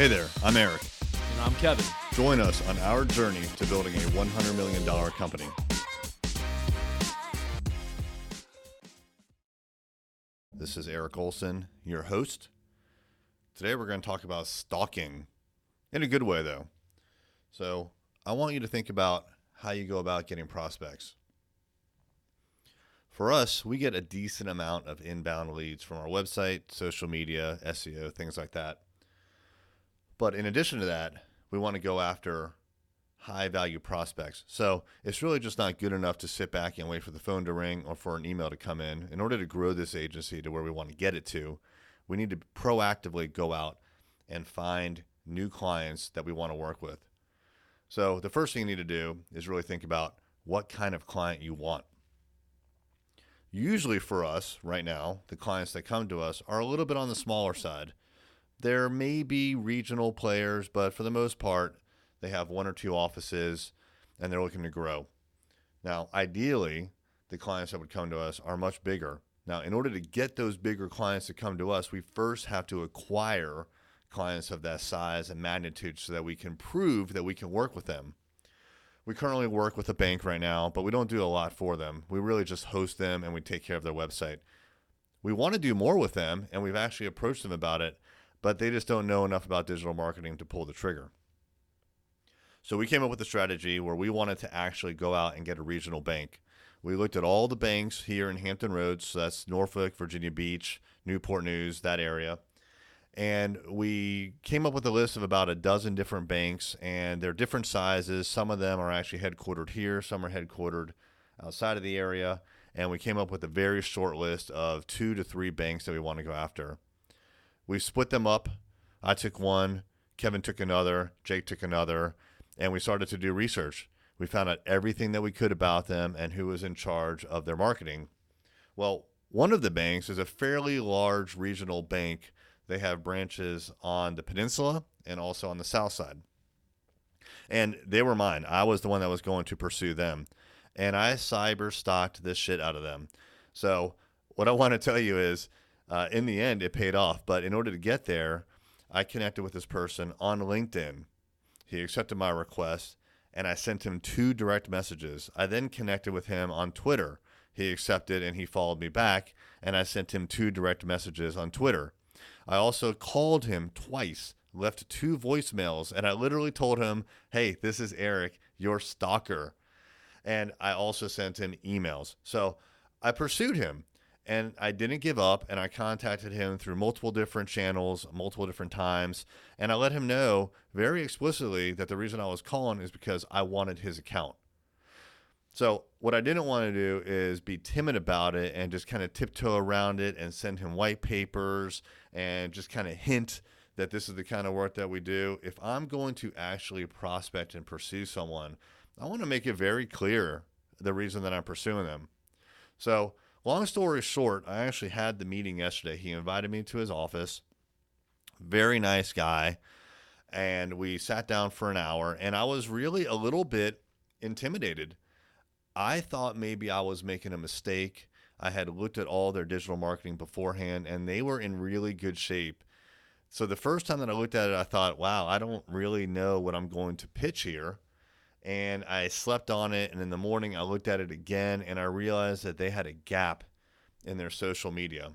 Hey there, I'm Eric. And I'm Kevin. Join us on our journey to building a $100 million company. This is Eric Olson, your host. Today we're going to talk about stalking in a good way, though. So I want you to think about how you go about getting prospects. For us, we get a decent amount of inbound leads from our website, social media, SEO, things like that. But in addition to that, we want to go after high value prospects. So it's really just not good enough to sit back and wait for the phone to ring or for an email to come in. In order to grow this agency to where we want to get it to, we need to proactively go out and find new clients that we want to work with. So the first thing you need to do is really think about what kind of client you want. Usually for us right now, the clients that come to us are a little bit on the smaller side. There may be regional players, but for the most part, they have one or two offices and they're looking to grow. Now, ideally, the clients that would come to us are much bigger. Now, in order to get those bigger clients to come to us, we first have to acquire clients of that size and magnitude so that we can prove that we can work with them. We currently work with a bank right now, but we don't do a lot for them. We really just host them and we take care of their website. We want to do more with them, and we've actually approached them about it, but they just don't know enough about digital marketing to pull the trigger. So we came up with a strategy where we wanted to actually go out and get a regional bank. We looked at all the banks here in Hampton Roads, so that's Norfolk, Virginia Beach, Newport News, that area. And we came up with a list of about a dozen different banks, and they're different sizes. Some of them are actually headquartered here, some are headquartered outside of the area. And we came up with a very short list of two to three banks that we want to go after. We split them up. I took one, Kevin took another, Jake took another, and we started to do research. We found out everything that we could about them and who was in charge of their marketing. Well, one of the banks is a fairly large regional bank. They have branches on the peninsula and also on the south side. And they were mine. I was the one that was going to pursue them. And I cyber stalked this shit out of them. So, what I want to tell you is uh, in the end, it paid off. But in order to get there, I connected with this person on LinkedIn. He accepted my request, and I sent him two direct messages. I then connected with him on Twitter. He accepted and he followed me back, and I sent him two direct messages on Twitter. I also called him twice, left two voicemails, and I literally told him, Hey, this is Eric, your stalker. And I also sent him emails. So I pursued him and I didn't give up and I contacted him through multiple different channels, multiple different times, and I let him know very explicitly that the reason I was calling is because I wanted his account. So, what I didn't want to do is be timid about it and just kind of tiptoe around it and send him white papers and just kind of hint that this is the kind of work that we do. If I'm going to actually prospect and pursue someone, I want to make it very clear the reason that I'm pursuing them. So, Long story short, I actually had the meeting yesterday. He invited me to his office. Very nice guy. And we sat down for an hour, and I was really a little bit intimidated. I thought maybe I was making a mistake. I had looked at all their digital marketing beforehand, and they were in really good shape. So the first time that I looked at it, I thought, wow, I don't really know what I'm going to pitch here and I slept on it. And in the morning, I looked at it again and I realized that they had a gap in their social media.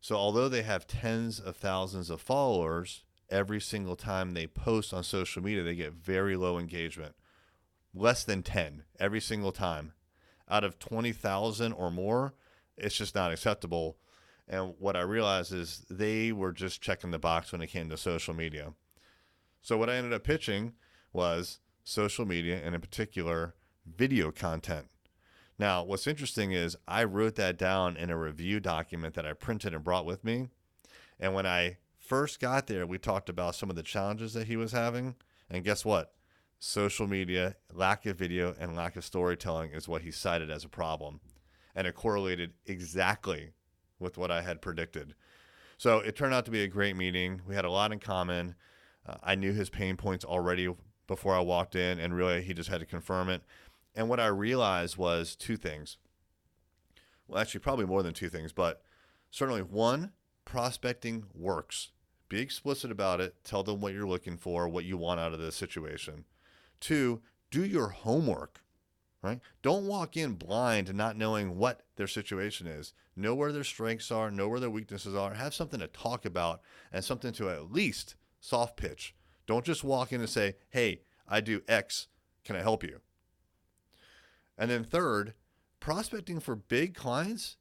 So, although they have tens of thousands of followers, every single time they post on social media, they get very low engagement less than 10 every single time. Out of 20,000 or more, it's just not acceptable. And what I realized is they were just checking the box when it came to social media. So, what I ended up pitching was social media, and in particular, video content. Now, what's interesting is I wrote that down in a review document that I printed and brought with me. And when I first got there, we talked about some of the challenges that he was having. And guess what? Social media, lack of video, and lack of storytelling is what he cited as a problem. And it correlated exactly with what I had predicted. So it turned out to be a great meeting. We had a lot in common. Uh, I knew his pain points already before I walked in, and really he just had to confirm it. And what I realized was two things. Well, actually, probably more than two things, but certainly one, prospecting works. Be explicit about it. Tell them what you're looking for, what you want out of this situation. Two, do your homework, right? Don't walk in blind and not knowing what their situation is. Know where their strengths are, know where their weaknesses are, have something to talk about and something to at least soft pitch. Don't just walk in and say, hey, I do X. Can I help you? And then third, prospecting for big clients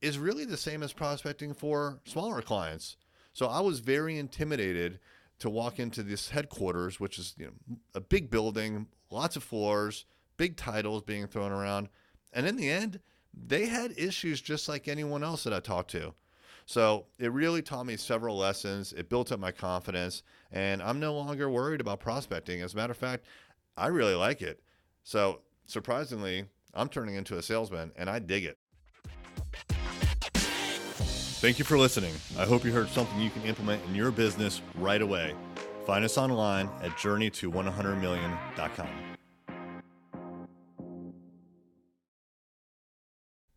is really the same as prospecting for smaller clients. So I was very intimidated to walk into this headquarters, which is you know, a big building, lots of floors, big titles being thrown around. And in the end, they had issues just like anyone else that I talked to. So it really taught me several lessons. It built up my confidence, and I'm no longer worried about prospecting. As a matter of fact, I really like it. So surprisingly, I'm turning into a salesman, and I dig it. Thank you for listening. I hope you heard something you can implement in your business right away. Find us online at journeyto100million.com.